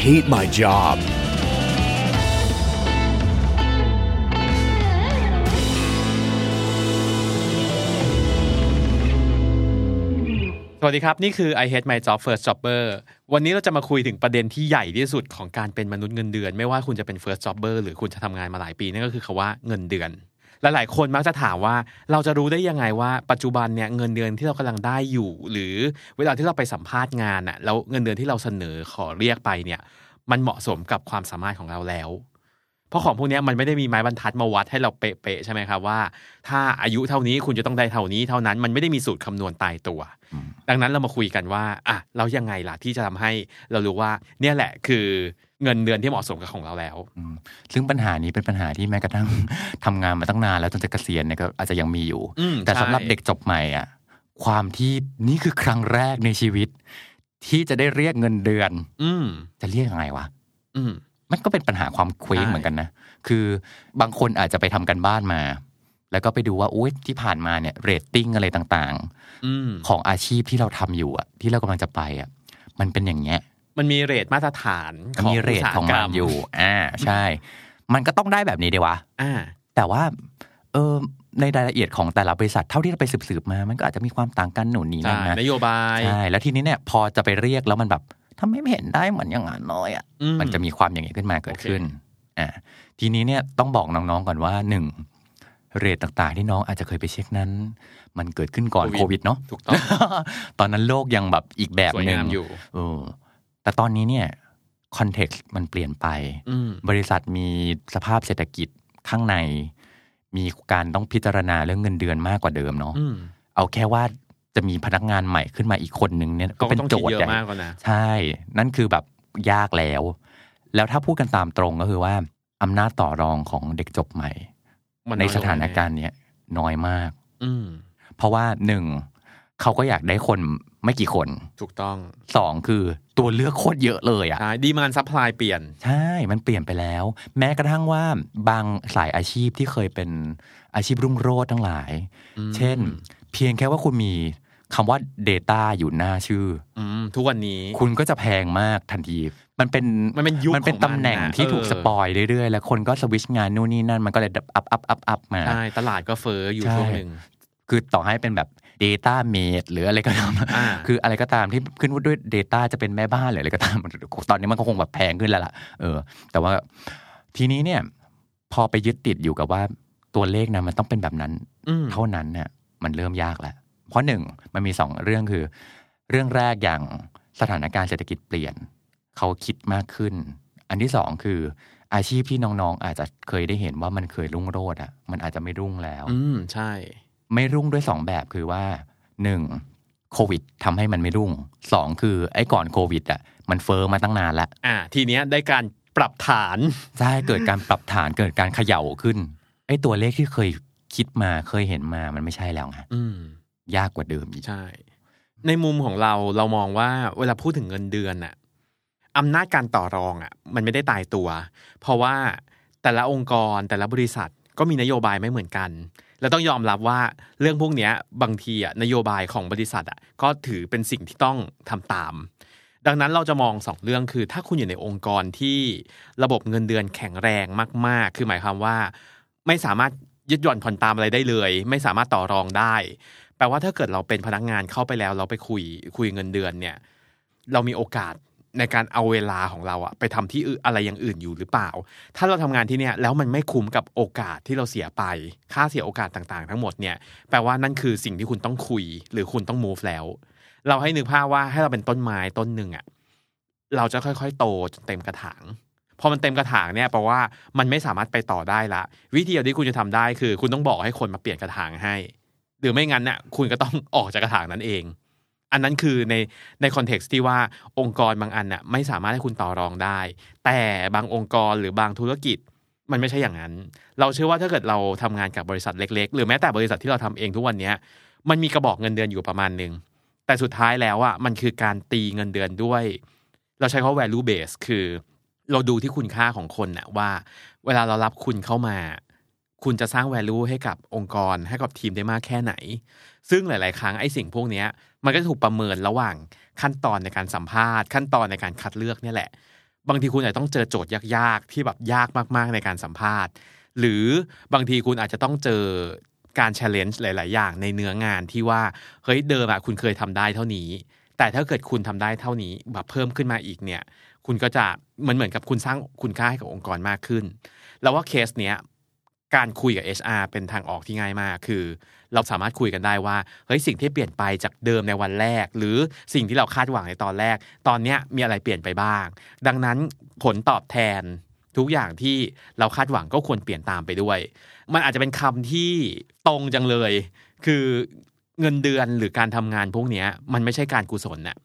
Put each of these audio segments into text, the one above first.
hate my job. สวัสดีครับ นี่คือ I Hate My Job First Jobber วันนี้เราจะมาคุยถึงประเด็นที่ใหญ่ที่สุดของการเป็นมนุษย์เงินเดือน ไม่ว่าคุณจะเป็น First Jobber หรือคุณจะทำงานมาหลายปีนั่นก็คือคาว่าเงินเดือน ละหลายคนมักจะถามว่าเราจะรู้ได้ยังไงว่าปัจจุบันเนี่ยเงินเดือนที่เรากำลังได้อยู่ หรือเวลาที่เราไปสัมภาษณ์งานอะแล้วเงินเดือนที่เราเสนอขอเรียกไปเนี่ย มันเหมาะสมกับความสามารถของเราแล้ว เพราะของพวกนี้มันไม่ได้มีไม้บรรทัดมาวัดให้เราเป๊ะๆใช่ไหมครับว่า ถ้าอายุเท่านี้คุณจะต้องได้เท่านี้เท่านั้น มันไม่ได้มีสูตรคำนวณตายตัว ดังนั้นเรามาคุยกันว่าอะเรายังไงล่ะที่จะทำให้เรารู้ว่า เนี่ยแหละคือ เงินเดือนที่เหมาะสมกับของเราแล้วอืมซึ่งปัญหานี้เป็นปัญหาที่แม้กระทั่งทำงานมาตั้งนานแล้วจนจะเกษียณเนี่ยก็อาจจะยังมีอยู่อืมแต่ใช่สำหรับเด็กจบใหม่อะความที่นี่คือครั้งแรกในชีวิต ที่จะได้เรียกเงินเดือน อืมจะเรียกยังไงวะอืมมันก็เป็นปัญหาความเคว้งใช่เหมือนกันนะ คือบางคนอาจจะไปทำกันบ้านมา แล้วก็ไปดูว่าอุ้ยที่ผ่านมาเนี่ยเรตติ้งอะไรต่างอืมๆของอาชีพที่เราทำอยู่อะที่เรากำลังจะไปอะมันเป็นอย่างเงี้ย มันมี rate มาตรฐานมันมี rate ของมันอยู่ อ่า ใช่ มันก็ต้องได้แบบนี้ดิวะ อ่า แต่ว่า เออในรายละเอียดของแต่ละบริษัทเท่าที่เราไปสืบๆมา มันก็อาจจะมีความต่างกันนู่นนี่ใช่นั่นนะนโยบายใช่แล้วทีนี้เนี่ยพอจะไปเรียกแล้วมันแบบทำไมไม่เห็นได้เหมือนอย่างนั้นเลยอะอืมันจะมีความอย่างนี้ขึ้นมาเกิดโอเคขึ้นอ่าทีนี้เนี่ยต้องบอกน้องๆก่อนว่าหนึ่ง rate ต่างๆ ที่น้องอาจจะเคยไปเช็คนั้น มันเกิดขึ้นก่อนโควิดเนาะถูกต้องตอนนั้นโลกยังแบบอีกแบบสวยหนึ่งงามอยู่เออ แต่ตอนนี้เนี่ยคอนเท็กซ์มันเปลี่ยนไปอืมบริษัทมีสภาพเศรษฐกิจข้างใน มีการต้องพิจารณาเรื่องเงินเดือนมากกว่าเดิมเนาะอืมเอาแค่ว่าจะมีพนักงานใหม่ขึ้นมาอีกคนนึงเนี่ยก็ก็เป็นต้องโจคิดทย์เยใหญ่อะมากกว่านะใช่ นั่นคือแบบยากแล้ว แล้วถ้าพูดกันตามตรงก็คือว่าอำนาจต่อรองของเด็กจบใหม่มันน้อยลงสถานการณ์เนี้ยน้อยมาก อืมเพราะว่าหนึ่งเขาก็อยากได้คน ไม่กี่คน ถูกต้องสองคือตัวเลือกโคตรเยอะเลยอะใช่ demand supply เปลี่ยน ใช่ มันเปลี่ยนไปแล้ว แม้กระทั่งว่าบางสายอาชีพที่เคยเป็นอาชีพรุ่งโรจน์ทั้งหลายอืมเช่น เพียงแค่ว่าคุณมีคำว่า Data อยู่หน้าชื่ออืมทุกวันนี้ คุณก็จะแพงมากทันที มันเป็นมันเป็นยุคมันเป็นของมันตำแหน่งน่ะที่ถูกเออ spoil เรื่อยๆ แล้วคนก็สวิชงานนู่นนี่นั่น มันก็เลย up up up up มา ใช่ ตลาดก็เฟ้ออยู่ใช่ช่วงหนึ่งคือต่อให้เป็นแบบ Data m a d e หรืออะไรก็ตามอ่าคืออะไรก็ตามที่ขึ้นว่าด้วย Data จะเป็นแม่บ้านหรืออะไรก็ตาม ตอนนี้มันก็คงแบบแพงขึ้นแล้วล่ะเออ แต่ว่าทีนี้เนี่ย พอไปยึดติดอยู่กับว่าตัวเลขนะมันต้องเป็นแบบนั้นอืมเท่านั้นเนี่ยมันเริ่มยากแล้ว เพราะหนึ่งมันมีสองเรื่องคือ เรื่องแรกอย่างสถานการณ์เศรษฐกิจเปลี่ยน เขาคิดมากขึ้น อันที่สองคืออาชีพที่น้องๆ อาจจะเคยได้เห็นว่ามันเคยรุ่งโรจน์อะ มันอาจจะไม่รุ่งแล้ว อืมใช่ ไม่รุ่งด้วยสองแบบคือว่าหนึ่งโควิดทำให้มันไม่รุ่งสองคือไอ้ก่อนโควิดอะมันเฟอ้อมาตั้งนานแล้วอ่า ทีเนี้ยได้การปรับฐาน ใช่ เกิดการปรับฐานเกิดการเขย่าขึ้น ไอ้ตัวเลขที่เคยคิดมาเคยเห็นมามันไม่ใช่แล้วไงอืมยากกว่าเดิมอีกใช่ ในมุมของเราเรามองว่าเวลาพูดถึงเงินเดือนน่ะอำนาจการต่อรองอะมันไม่ได้ตายตัว เพราะว่าแต่ละองค์กรแต่ละบริษัทก็มีนโยบายไม่เหมือนกัน แล้วต้องยอมรับว่าเรื่องพวกนี้บางทีอะนโยบายของบริษัทอะก็ถือเป็นสิ่งที่ต้องทำตาม ดังนั้นเราจะมองสองเรื่องคือ ถ้าคุณอยู่ในองค์กรที่ระบบเงินเดือนแข็งแรงมาก ๆ คือหมายความว่า ไม่สามารถยึดหย่อนผ่อนตามอะไรได้เลย ไม่สามารถต่อรองได้ แปลว่าถ้าเกิดเราเป็นพนักงานเข้าไปแล้ว เราไปคุยคุยเงินเดือนเนี่ย เรามีโอกาส ในการเอาเวลาของเราอะไปทำที่อะไรอย่างอื่นอยู่หรือเปล่า ถ้าเราทำงานที่เนี่ยแล้วมันไม่คุ้มกับโอกาสที่เราเสียไป ค่าเสียโอกาสต่างๆ ทั้งหมดเนี่ยแปลว่านั่นคือสิ่งที่คุณต้องคุย หรือคุณต้อง move แล้ว เราให้นึกภาพว่าให้เราเป็นต้นไม้ต้นหนึ่งอะเราจะค่อยๆ โตจนเต็มกระถางพอมันเต็มกระถางเนี่ยแปลว่ามันไม่สามารถไปต่อได้ละ วิธีเดียวที่คุณจะทำได้คือ คุณต้องบอกให้คนมาเปลี่ยนกระถางให้ หรือไม่งั้นเนี่ยคุณก็ต้องออกจากกระถางนั้นเอง อันนั้นคือในในคอนเท็กซ์ที่ว่าองค์กรบางอันน่ะไม่สามารถให้คุณต่อรองได้ แต่บางองค์กรหรือบางธุรกิจมันไม่ใช่อย่างนั้น เราเชื่อว่าถ้าเกิดเราทำงานกับบริษัทเล็ก ๆ หรือแม้แต่บริษัทที่เราทำเองทุกวันเนี้ยมันมีกระบอกเงินเดือนอยู่ประมาณหนึ่งแต่สุดท้ายแล้วอะมันคือการตีเงินเดือนด้วย เราใช้คำว่า value base คือ เราดูที่คุณค่าของคนน่ะว่า เวลาเรารับคุณเข้ามา คุณจะสร้าง value ให้กับองค์กรให้กับทีมได้มากแค่ไหน ซึ่งหลาย ๆ ครั้งไอ้สิ่งพวกนี้มันก็ถูกประเมินระหว่างขั้นตอนในการสัมภาษณ์ ขั้นตอนในการคัดเลือกเนี่ยแหละ บางทีคุณอาจจะต้องเจอโจทย์ยาก ๆ ที่แบบยากมาก ๆ ในการสัมภาษณ์ หรือบางทีคุณอาจจะต้องเจอการ challenge หลาย ๆ อย่างในเนื้องานที่ว่าเฮ้ยเดิมอะคุณเคยทำได้เท่านี้ แต่ถ้าเกิดคุณทำได้เท่านี้แบบเพิ่มขึ้นมาอีกเนี่ยคุณก็จะมือนเหมือนกับคุณสร้างคุณค่าให้กับองค์กรมากขึ้น แล้วว่าเคสเนี้ย การคุยกับ HR เป็นทางออกที่ง่ายมากคือ เราสามารถคุยกันได้ว่าเฮ้ยสิ่งที่เปลี่ยนไปจากเดิมในวันแรก หรือสิ่งที่เราคาดหวังในตอนแรก ตอนนี้มีอะไรเปลี่ยนไปบ้าง ดังนั้นผลตอบแทนทุกอย่างที่เราคาดหวังก็ควรเปลี่ยนตามไปด้วย มันอาจจะเป็นคำที่ตรงจังเลย คือเงินเดือนหรือการทำงานพวกนี้มันไม่ใช่การกุศลน่ะ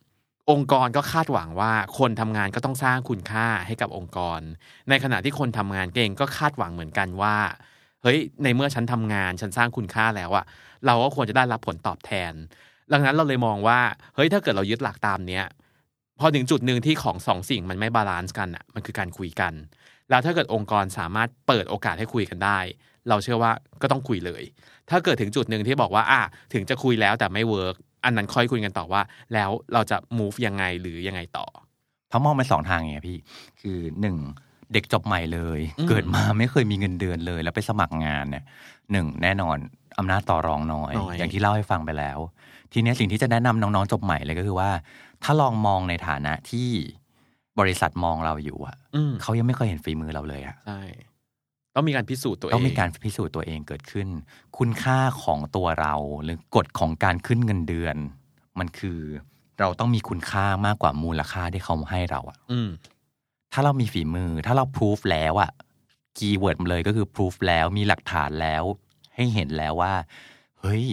องค์กรก็คาดหวังว่าคนทำงานก็ต้องสร้างคุณค่าให้กับองค์กร ในขณะที่คนทำงานเก่งก็คาดหวังเหมือนกันว่า ฮ้ยในเมื่อฉันทำงานฉันสร้างคุณค่าแล้วอะเราก็ควรจะได้รับผลตอบแทน ดังนั้นเราเลยมองว่าเฮ้ยถ้าเกิดเรายึดหลักตามเนี้ยพอถึงจุดหนึ่งที่ของสองสิ่งมันไม่ balance กันอะมันคือการคุยกัน แล้วถ้าเกิดองค์กรสามารถเปิดโอกาสให้คุยกันได้ เราเชื่อว่าก็ต้องคุยเลย ถ้าเกิดถึงจุดหนึ่งที่บอกว่าอะถึงจะคุยแล้วแต่ไม่ work อันนั้นค่อยคุยกันต่อว่า แล้วเราจะ move ยังไงหรือยังไงต่อเรามองเป็นสองทางไงพี่ คือหนึ่ง เด็กจบใหม่เลยอืมเกิดมาไม่เคยมีเงินเดือนเลย แล้วไปสมัครงานเนี่ยหนึ่งแน่นอนอำนาจต่อรองน้อยน้อยอย่างที่เล่าให้ฟังไปแล้ว ทีเนี้ยสิ่งที่จะแนะนำน้องๆจบใหม่เลยก็คือว่า ถ้าลองมองในฐานะที่บริษัทมองเราอยู่อะอืมเขายังไม่เคยเห็นฝีมือเราเลยอะใช่ต้องมีการพิสูจน์ตัวเองต้องมีการพิสูจน์ตัวเองเกิดขึ้น คุณค่าของตัวเราหรือกฎของการขึ้นเงินเดือน มันคือเราต้องมีคุณค่ามากกว่ามูลค่าที่เขาให้เราอะอืม ถ้าเรามีฝีมือ ถ้าเราพิสูจแล้วอะคีย์เวิร์ดเลยก็คือพิสูจแล้วมีหลักฐานแล้ว ให้เห็นแล้วว่า เฮ้ย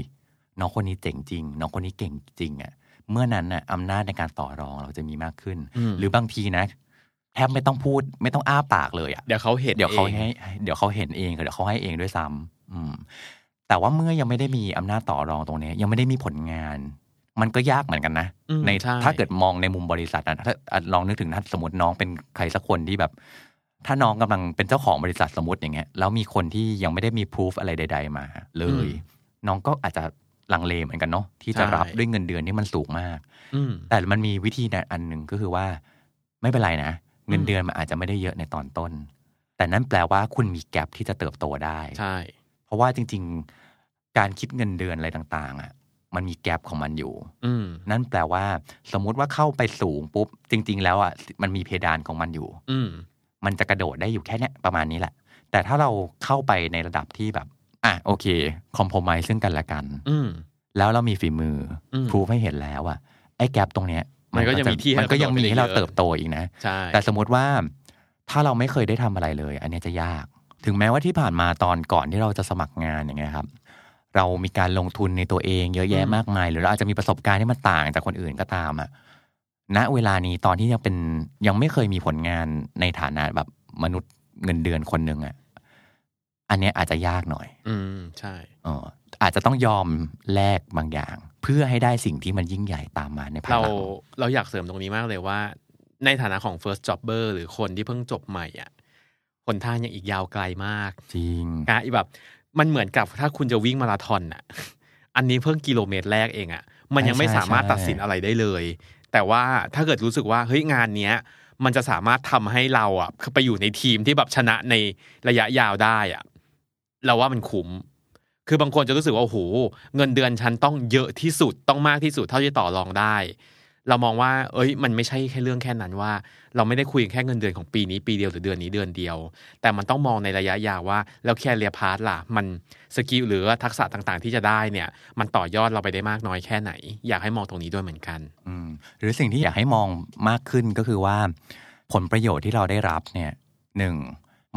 น้องคนนี้เจ๋งจริง น้องคนนี้เก่งจริงอะเมื่อนั้นน่ะอำนาจในการต่อรองเราจะมีมากขึ้นอืมหรือบางทีนะแทบไม่ต้องพูดไม่ต้องอ้าปากเลยอะเดี๋ยวเขาเห็นเดี๋ยวเขาองให้เดี๋ยวเขาเห็นเองเดี๋ยวเขาให้เองด้วยซ้ำอืมแต่ว่าเมื่อยังไม่ได้มีอำนาจต่อรองตรงนี้ ยังไม่ได้มีผลงาน มันก็ยากเหมือนกันนะอืมในใช่ถ้าเกิดมองในมุมบริษัทนะถ้าอะลองนึกถึงถ้าสมมติน้องเป็นใครสักคนที่แบบ ถ้าน้องกำลังเป็นเจ้าของบริษัทสมมติอย่างเงี้ยแล้วมีคนที่ยังไม่ได้มีพิสูจอะไรใด ๆ มา เลย น้องก็อาจจะลังเลเหมือนกันเนาะที่จะรับด้วยเงินเดือนที่มันสูงมากอืมแต่มันมีวิธีนะอันหนึ่งก็คือว่า ไม่เป็นไรนะ เงินเดือนมันอาจจะไม่ได้เยอะในตอนต้น แต่นั่นแปลว่าคุณมีแกลบที่จะเติบโตได้ใช่ เพราะว่าจริง ๆ การคิดเงินเดือนอะไรต่าง ๆ อะ มันมีแกลบของมันอยู่อืมนั่นแปลว่า สมมุติว่าเข้าไปสูงปุ๊บ จริง ๆ แล้วอะมันมีเพดานของมันอยู่ อืมมันจะกระโดดได้อยู่แค่เนี้ยประมาณนี้แหละ แต่ถ้าเราเข้าไปในระดับที่แบบ อะโอเค คอมโพมายซึ่งกันและกัน อืมแล้วเรามีฝีมืออมพรูฟให้เห็นแล้วอะไอ้แกลบตรงเนี้ย มันก็ยังมีที่ให้มันก็ยังมีให้เราเรากระโดดได้เยอะเติบโตอีกนะใช่แต่สมมติว่าถ้าเราไม่เคยได้ทำอะไรเลย อันเนี้ยจะยาก ถึงแม้ว่าที่ผ่านมาตอนก่อนที่เราจะสมัครงานอย่างเงี้ยครับ เรามีการลงทุนในตัวเองเยอะแยะอืมมากมาย หรือเราอาจจะมีประสบการณ์ที่มันต่างจากคนอื่นก็ตามอะณเวลานี้ตอนที่ยังเป็นยังไม่เคยมีผลงานในฐานะแบบมนุษย์เงินเดือนคนหนึ่งอะอันเนี้ยอาจจะยากหน่อย อืมใช่เอออาจจะต้องยอมแลกบางอย่าง เพื่อให้ได้สิ่งที่มันยิ่งใหญ่ตามมาในภายเราหลังเราอยากเสริมตรงนี้มากเลยว่า ในฐานะของ first jobber หรือคนที่เพิ่งจบใหม่อะหนทางยังอีกยาวไกลมาก จริงนะอีแบบ มันเหมือนกับถ้าคุณจะวิ่งมาราธอนอะ อันนี้เพิ่งกิโลเมตรแรกเองอะ มันยังไม่ใช่สามารถใช่ตัดสินอะไรได้เลย แต่ว่าถ้าเกิดรู้สึกว่าเฮ้ยงานเนี้ย มันจะสามารถทำให้เราอะไปอยู่ในทีมที่แบบชนะในระยะยาวได้อะ เราว่ามันคุ้มคือบางคนจะรู้สึกว่าโอ้โหเงินเดือนฉันต้องเยอะที่สุดต้องมากที่สุดเท่าที่ต่อรองได้ เรามองว่า เอ้ย มันไม่ใช่แค่เรื่องแค่นั้นว่า เราไม่ได้คุยแค่เงินเดือนของปีนี้ปีเดียวหรือเดือนนี้เดือนเดียว แต่มันต้องมองในระยะยาวว่า แล้ว career path ล่ะ มัน skill หรือว่าทักษะต่างๆ ที่จะได้เนี่ย มันต่อยอดเราไปได้มากน้อยแค่ไหน อยากให้มองตรงนี้ด้วยเหมือนกันอืมหรือสิ่งที่อยากให้มองมากขึ้นก็คือว่า ผลประโยชน์ที่เราได้รับเนี่ยหนึ่ง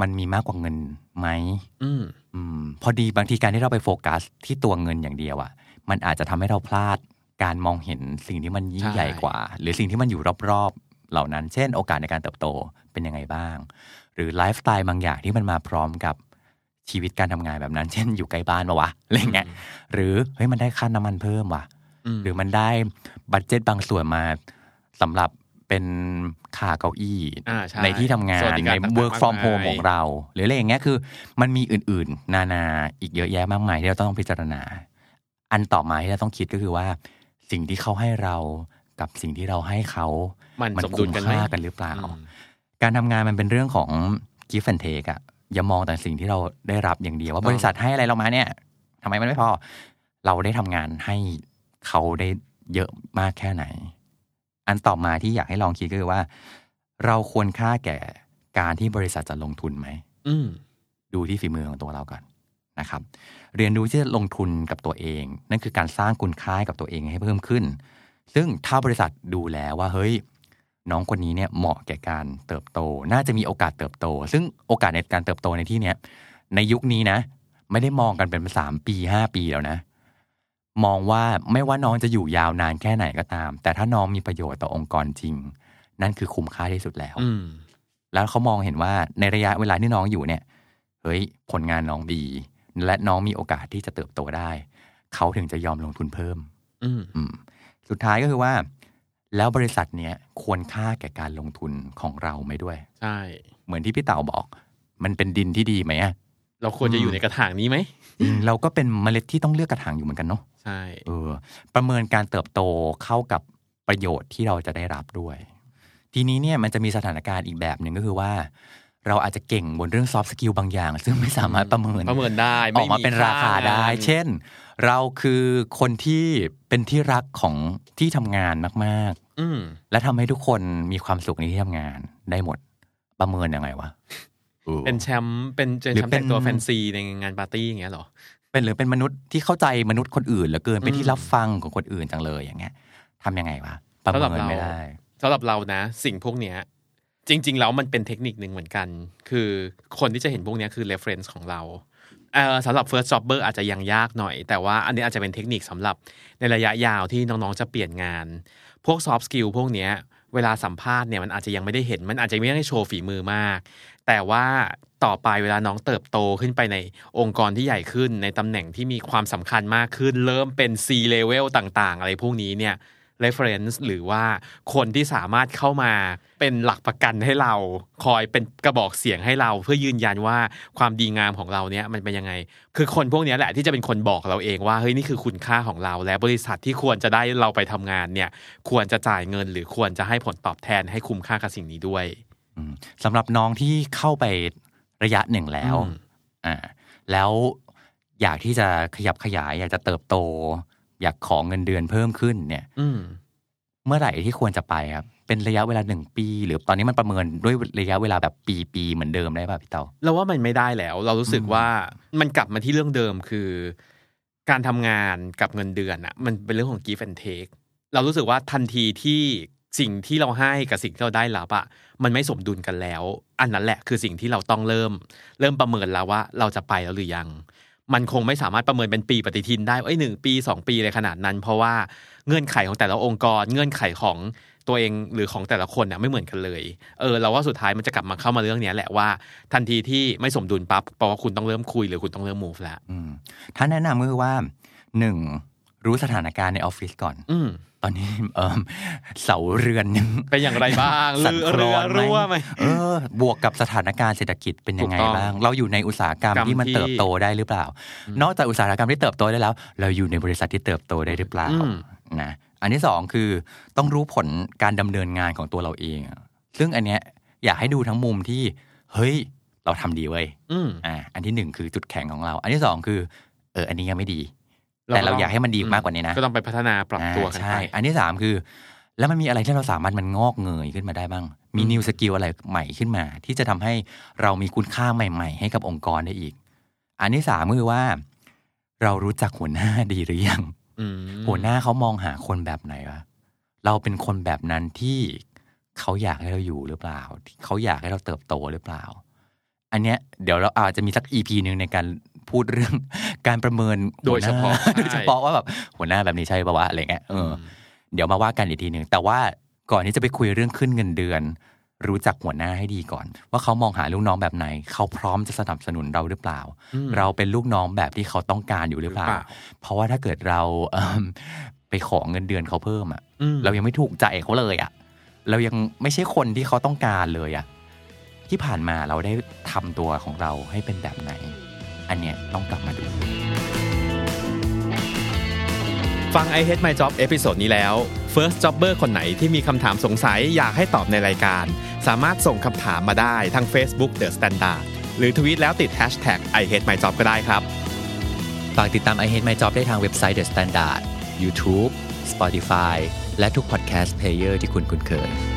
มันมีมากกว่าเงินไหมอืมอืมพอดีบางทีการที่เราไปโฟกัสที่ตัวเงินอย่างเดียวอะ่ะ มันอาจจะทำให้เราพลาด การมองเห็นสิ่งที่มันยิ่งใช่ใหญ่กว่า หรือสิ่งที่มันอยู่รอบๆ เหล่านั้น เช่น โอกาสในการเติบโตเป็นยังไงบ้าง หรือไลฟ์สไตล์บางอย่างที่มันมาพร้อมกับชีวิตการทำงานแบบนั้น เช่น อยู่ใกล้บ้านมาวะอะไรเงี้ยหรือเฮ้ยมันได้ค่าน้ำมันเพิ่มว่ะมหรือมันได้บัตเจ็ตบางส่วนมาสำหรับเป็นค่าเก้าอี้อ่าใช่ที่ทำงาสวันสดิในการต่างๆ work from มากมาย home ของเรา หรืออะไรอย่างเงี้ยคือ มันมีอื่น ๆ นานาอีกเยอะแยะมากมายที่เราต้องพิจารณา อันต่อมาที่เราต้องคิดก็คือว่า สิ่งที่เขาให้เรากับสิ่งที่เราให้เขา มันมันสมดุคุ้ลมกันไหมค่ากันหรือเปล่าอืมการทำงานมันเป็นเรื่องของ give and take อะอย่ามองแต่สิ่งที่เราได้รับอย่างเดียวว่าบริษัทให้อะไรเรามาเนี่ยทำไมมันไม่พอ เราได้ทำงานให้เขาได้เยอะมากแค่ไหน อันต่อมาที่อยากให้ลองคิดก็คือว่า เราควรค่าแก่การที่บริษัทจะลงทุนไหมอืมดูที่ฝีมือของตัวเราก่อน นะครับ เรียนรู้ที่จะลงทุนกับตัวเอง นั่นคือการสร้างคุณค่าให้กับตัวเองให้เพิ่มขึ้น ซึ่งถ้าบริษัทดูแล้วว่าเฮ้ยน้องคนนี้เนี่ยเหมาะแก่การเติบโต น่าจะมีโอกาสเติบโต ซึ่งโอกาสในการเติบโตในที่เนี้ยในยุคนี้นะ ไม่ได้มองกันเป็นสามปีห้าปีแล้วนะ มองว่าไม่ว่าน้องจะอยู่ยาวนานแค่ไหนก็ตาม แต่ถ้าน้องมีประโยชน์ต่อองค์กรจริง นั่นคือคุ้มค่าที่สุดแล้วอืมแล้วเขามองเห็นว่าในระยะเวลาที่น้องอยู่เนี่ย เฮ้ย ผลงานน้องดี และน้องมีโอกาสที่จะเติบโตได้ เขาถึงจะยอมลงทุนเพิ่มอืมอืมสุดท้ายก็คือว่า แล้วบริษัทเนี้ยควรค่าแก่การลงทุนของเราไหมด้วย ใช่ เหมือนที่พี่เต่าบอก มันเป็นดินที่ดีไหมอะเราควรจะอยู่ในกระถางนี้ไหมอืมเราก็เป็นเมล็ดที่ต้องเลือกกระถางอยู่เหมือนกันเนาะใช่เออ ประเมินการเติบโตเข้ากับประโยชน์ที่เราจะได้รับด้วย ทีนี้เนี่ยมันจะมีสถานการณ์อีกแบบหนึ่งก็คือว่า เราอาจจะเก่งบนเรื่อง soft skill บางอย่าง ซึ่งไม่สามารถประเมินประเมินได้ออกมาเป็นราคาได้งานเช่น เราคือคนที่เป็นที่รักของที่ทำงานมากอืมๆและทำให้ทุกคนมีความสุขในที่ทำงานได้หมดประเมินยังไงวะออเป็นแชมป์เป็นเป็นหรือแชมป์เป็แต่นงตัวแฟนซีในงานปาร์ตี้อย่างเงี้ยเหรอเป็นหรือเป็นมนุษย์ที่เข้าใจมนุษย์คนอื่นเหลือเกินเป็นที่อืมรับฟังของคนอื่นจังเลยอย่างเงี้ยทำยังไงวะประสำหรับเมินเราไม่ได้สำหรับเรานะ สิ่งพวกเนี้ย จริง ๆ แล้วมันเป็นเทคนิคหนึ่งเหมือนกัน คือคนที่จะเห็นพวกนี้คือ reference ของเราเอ่อสำหรับ first jobber อาจจะยังยากหน่อย แต่ว่าอันนี้อาจจะเป็นเทคนิคสำหรับในระยะยาวที่น้องๆจะเปลี่ยนงาน พวก soft skill พวกนี้เวลาสัมภาษณ์เนี่ยมันอาจจะยังไม่ได้เห็น มันอาจจะไม่ได้โชว์ฝีมือมาก แต่ว่าต่อไปเวลาน้องเติบโตขึ้นไปในองค์กรที่ใหญ่ขึ้นในตำแหน่งที่มีความสำคัญมากขึ้น เริ่มเป็น C level ต่างๆ อะไรพวกนี้เนี่ย reference หรือว่าคนที่สามารถเข้ามาเป็นหลักประกันให้เรา คอยเป็นกระบอกเสียงให้เรา เพื่อยืนยันว่าความดีงามของเราเนี่ยมันเป็นยังไง คือคนพวกนี้แหละที่จะเป็นคนบอกเราเองว่าเฮ้ยนี่คือคุณค่าของเรา และบริษัทที่ควรจะได้เราไปทำงานเนี่ยควรจะจ่ายเงิน หรือควรจะให้ผลตอบแทนให้คุ้มค่ากับสิ่งนี้ด้วยสำหรับน้องที่เข้าไประยะหนึ่งแล้วอ่าแล้วอยากที่จะขยับขยายอยากจะเติบโต อยากขอเงินเดือนเพิ่มขึ้นเนี่ยอืมเมื่อไหร่ที่ควรจะไปครับ เป็นระยะเวลาหนึ่งปี หรือตอนนี้มันประเมินด้วยระยะเวลาแบบปีปีๆเหมือนเดิมได้ป่ะพี่เตาเราว่ามันไม่ได้แล้ว เรารู้สึกว่ามันกลับมาที่เรื่องเดิมคือ การทำงานกับเงินเดือนอะมันเป็นเรื่องของ give and take เรารู้สึกว่าทันทีที่สิ่งที่เราให้กับสิ่งที่เราได้รับอะมันไม่สมดุลกันแล้ว อันนั้นแหละคือสิ่งที่เราต้องเริ่ม เริ่มประเมินแล้วว่าเราจะไปแล้วหรือยัง มันคงไม่สามารถประเมินเป็นปีปฏิทินได้เอ้ยหนึ่งปีสองปีเลยขนาดนั้น เพราะว่าเงื่อนไขของแต่ละองค์กร เงื่อนไขของตัวเองหรือของแต่ละคนเนี่ยไม่เหมือนกันเลย เออเราว่าสุดท้ายมันจะกลับมาเข้ามาเรื่องนี้แหละว่า ทันทีที่ไม่สมดุลปั๊บแปลว่าคุณต้องเริ่มคุยหรือคุณต้องเริ่ม move แล้วท่านแนะนำก็คือว่าหนึ่ง รู้สถานการณ์ในออฟฟิศก่อนอืมตอนนี้เออเสาเรือนยังเป็นอย่างไรบ้างสั่นเรือคลเรืออนไหมรั่วไหมเออบวกกับสถานการณ์เศรษฐกิจเป็นยังไงถูกต้องบ้าง เราอยู่ในอุตสาหกรรมกรรมที่มันที่เติบโตได้หรือเปล่า นอกจากอุตสาหกรรมที่เติบโตได้แล้ว เราอยู่ในบริษัทที่เติบโตได้หรือเปล่าอืมนะอันที่สองคือต้องรู้ผลการดำเนินงานของตัวเราเองอะซึ่งอันเนี้ยอยากให้ดูทั้งมุมที่เฮ้ยเราทำดีเว้ยอืมอ่าอันที่หนึ่งคือจุดแข็งของเรา อันที่สองคือเอออันนี้ยังไม่ดี แต่เราอยากให้มันดีมากกว่านี้นะ ก็ต้องไปพัฒนาปรับตัวกันอ่าใช่ไปอันที่สามคือ แล้วมันมีอะไรที่เราสามารถมันงอกเงยขึ้นมาได้บ้าง มี new skill อะไรใหม่ขึ้นมา ที่จะทำให้เรามีคุณค่าใหม่ ๆ ให้กับองค์กรได้อีก อันที่สามก็คือว่า เรารู้จักหัวหน้าดีหรือยังอืมหัวหน้าเขามองหาคนแบบไหนวะเราเป็นคนแบบนั้นที่เขาอยากให้เราอยู่หรือเปล่าเขาอยากให้เราเติบโตหรือเปล่า อันเนี้ยเดี๋ยวเราอาจจะมีสักอีพีหนึ่งในการ พูดเรื่องการประเมินโดยเฉพาะหัวหน้ใช่โดยเฉพาะว่าแบบหัวหน้าแบบนี้ใช่ปะวะอะไรเงี้ยเอออเดี๋ยวมาว่ากันอีกทีหนึ่งแต่ว่าก่อนที่จะไปคุยเรื่องขึ้นเงินเดือน รู้จักหัวหน้าให้ดีก่อน ว่าเขามองหาลูกน้องแบบไหน เขาพร้อมจะสนับสนุนเราหรือเปล่า เราเป็นลูกน้องแบบที่เขาต้องการอยู่หรือเปล่าหรือเปล่าเพราะว่าถ้าเกิดเราเอิ่มไปขอเงินเดือนเขาเพิ่มอะอืมเรายังไม่ถูกใจเขาเลยอะ เรายังไม่ใช่คนที่เขาต้องการเลยอะ ที่ผ่านมาเราได้ทำตัวของเราให้เป็นแบบไหน อันเนี้ยต้องกลับมาดู ฟัง I Hate My Job episode นี้แล้ว First Jobber คนไหนที่มีคำถามสงสัยอยากให้ตอบในรายการ สามารถส่งคำถามมาได้ทาง Facebook The Standard หรือทวีตแล้วติด Hashtag I Hate My Job ก็ได้ครับ ฝากติดตาม I Hate My Job ได้ทางเว็บไซต์ The Standard YouTube Spotify และทุก podcast player ที่คุณคุ้นเคย